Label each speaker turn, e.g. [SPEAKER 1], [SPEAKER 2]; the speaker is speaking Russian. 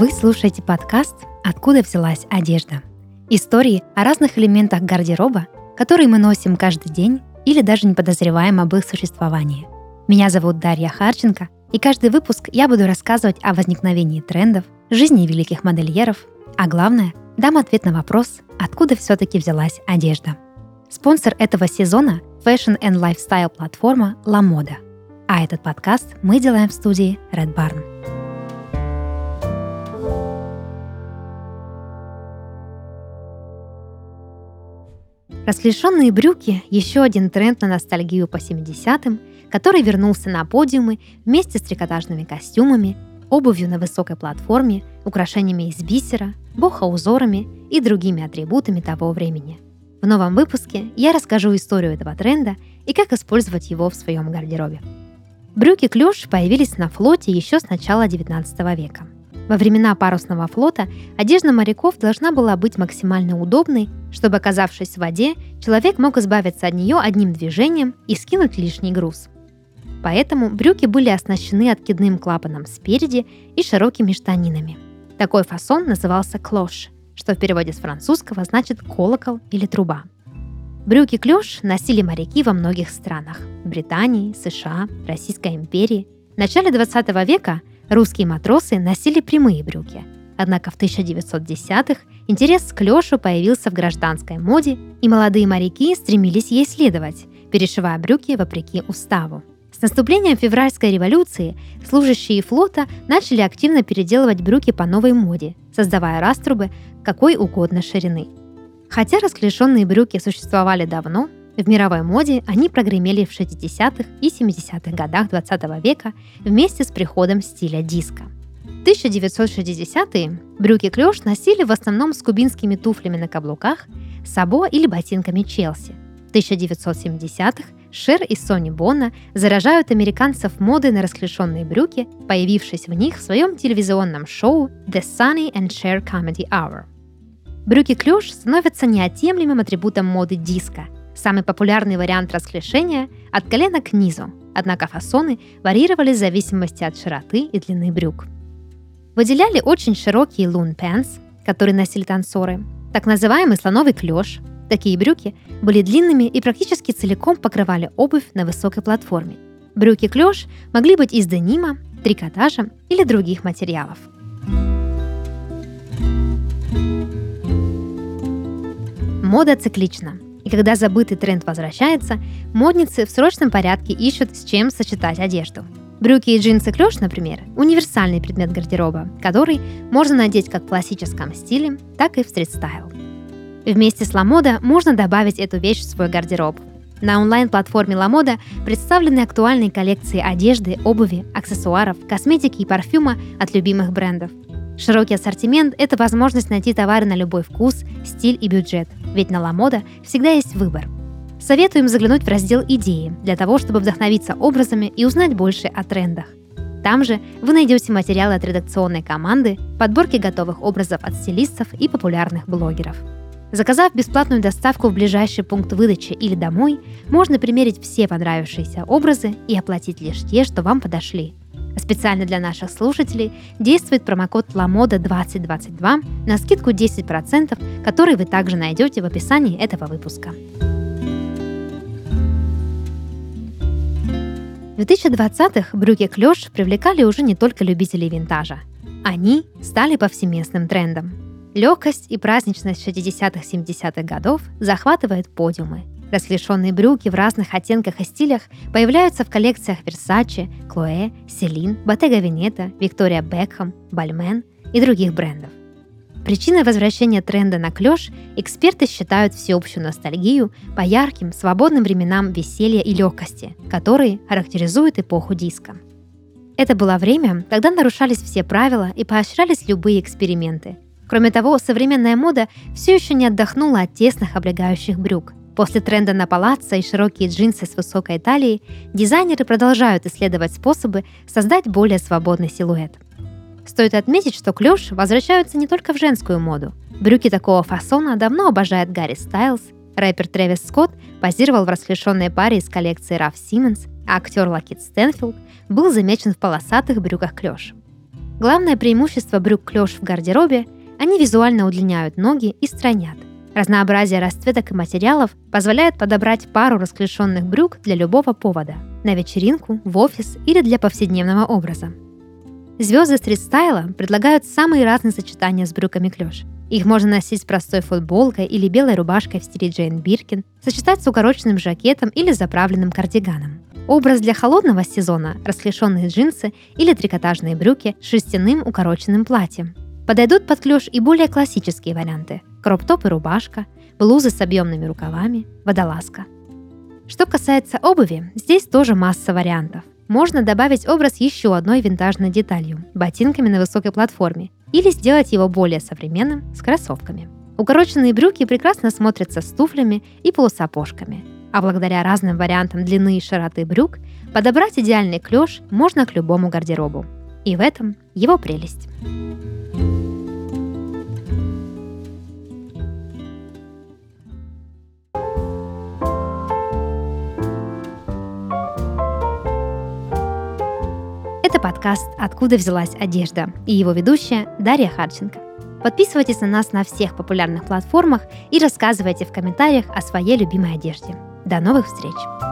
[SPEAKER 1] Вы слушаете подкаст «Откуда взялась одежда?» Истории о разных элементах гардероба, которые мы носим каждый день или даже не подозреваем об их существовании. Меня зовут Дарья Харченко, и каждый выпуск я буду рассказывать о возникновении трендов, жизни великих модельеров, а главное, дам ответ на вопрос, откуда все-таки взялась одежда. Спонсор этого сезона – Fashion and Lifestyle платформа La Moda. А этот подкаст мы делаем в студии Red Barn. Расклешенные брюки – еще один тренд на ностальгию по 70-м, который вернулся на подиумы вместе с трикотажными костюмами, обувью на высокой платформе, украшениями из бисера, бохо-узорами и другими атрибутами того времени. В новом выпуске я расскажу историю этого тренда и как использовать его в своем гардеробе. Брюки клеш появились на флоте еще с начала 19 века – во времена парусного флота одежда моряков должна была быть максимально удобной, чтобы, оказавшись в воде, человек мог избавиться от нее одним движением и скинуть лишний груз. Поэтому брюки были оснащены откидным клапаном спереди и широкими штанинами. Такой фасон назывался клош, что в переводе с французского значит колокол или труба. Брюки клеш носили моряки во многих странах – Британии, США, Российской империи. В начале 20 века Русские матросы носили прямые брюки. Однако в 1910-х интерес к лёшу появился в гражданской моде, и молодые моряки стремились ей следовать, перешивая брюки вопреки уставу. С наступлением февральской революции служащие флота начали активно переделывать брюки по новой моде, создавая раструбы какой угодно ширины. Хотя расклешенные брюки существовали давно, в мировой моде они прогремели в 60-х и 70-х годах 20 века вместе с приходом стиля диска. В 1960-е брюки клеш носили в основном с кубинскими туфлями на каблуках, сабо или ботинками Челси. В 1970-х Шер и Сони Бонна заражают американцев модой на расклешенные брюки, появившись в них в своем телевизионном шоу The Sunny and Cher Comedy Hour. Брюки клеш становятся неотъемлемым атрибутом моды диска – Самый популярный вариант расклешения – от колена к низу, однако фасоны варьировались в зависимости от широты и длины брюк. Выделяли очень широкие лун pants, которые носили танцоры, так называемый слоновый клеш. Такие брюки были длинными и практически целиком покрывали обувь на высокой платформе. Брюки клеш могли быть из денима, трикотажа или других материалов. Мода циклична – и когда забытый тренд возвращается, модницы в срочном порядке ищут, с чем сочетать одежду. Брюки и джинсы клеш, например, универсальный предмет гардероба, который можно надеть как в классическом стиле, так и в стрит-стайл. Вместе с Ламода можно добавить эту вещь в свой гардероб. На онлайн-платформе Ламода представлены актуальные коллекции одежды, обуви, аксессуаров, косметики и парфюма от любимых брендов – Широкий ассортимент – это возможность найти товары на любой вкус, стиль и бюджет, ведь на Ламода всегда есть выбор. Советуем заглянуть в раздел «Идеи» для того, чтобы вдохновиться образами и узнать больше о трендах. Там же вы найдете материалы от редакционной команды, подборки готовых образов от стилистов и популярных блогеров. Заказав бесплатную доставку в ближайший пункт выдачи или домой, можно примерить все понравившиеся образы и оплатить лишь те, что вам подошли – Специально для наших слушателей действует промокод LAMODA2022 на скидку 10%, который вы также найдете в описании этого выпуска. В 2020-х брюки клеш привлекали уже не только любителей винтажа. Они стали повсеместным трендом. Легкость и праздничность 60-70-х годов захватывает подиумы – Расклешенные брюки в разных оттенках и стилях появляются в коллекциях Versace, Chloe, Celine, Bottega Veneta, Victoria Beckham, Balmain и других брендов. Причиной возвращения тренда на клеш эксперты считают всеобщую ностальгию по ярким, свободным временам веселья и легкости, которые характеризуют эпоху диска. Это было время, когда нарушались все правила и поощрялись любые эксперименты. Кроме того, современная мода все еще не отдохнула от тесных облегающих брюк – После тренда на палаццо и широкие джинсы с высокой талией, дизайнеры продолжают исследовать способы создать более свободный силуэт. Стоит отметить, что клеш возвращаются не только в женскую моду. Брюки такого фасона давно обожает Гарри Стайлз, рэпер Трэвис Скотт позировал в расклешенной паре из коллекции Раф Симмонс, а актер Лакит Стэнфилд был замечен в полосатых брюках клеш. Главное преимущество брюк клеш в гардеробе – они визуально удлиняют ноги и странят. Разнообразие расцветок и материалов позволяет подобрать пару расклешенных брюк для любого повода – на вечеринку, в офис или для повседневного образа. Звезды стрит-стайла предлагают самые разные сочетания с брюками клеш. Их можно носить с простой футболкой или белой рубашкой в стиле Джейн Биркин, сочетать с укороченным жакетом или заправленным кардиганом. Образ для холодного сезона – расклешенные джинсы или трикотажные брюки с шерстяным укороченным платьем. Подойдут под клеш и более классические варианты – кроп-топ и рубашка, блузы с объемными рукавами, водолазка. Что касается обуви, здесь тоже масса вариантов. Можно добавить образ еще одной винтажной деталью – ботинками на высокой платформе, или сделать его более современным с кроссовками. Укороченные брюки прекрасно смотрятся с туфлями и полусапожками. А благодаря разным вариантам длины и широты брюк подобрать идеальный клеш можно к любому гардеробу. И в этом его прелесть. Подкаст «Откуда взялась одежда» и его ведущая Дарья Харченко. Подписывайтесь на нас на всех популярных платформах и рассказывайте в комментариях о своей любимой одежде. До новых встреч!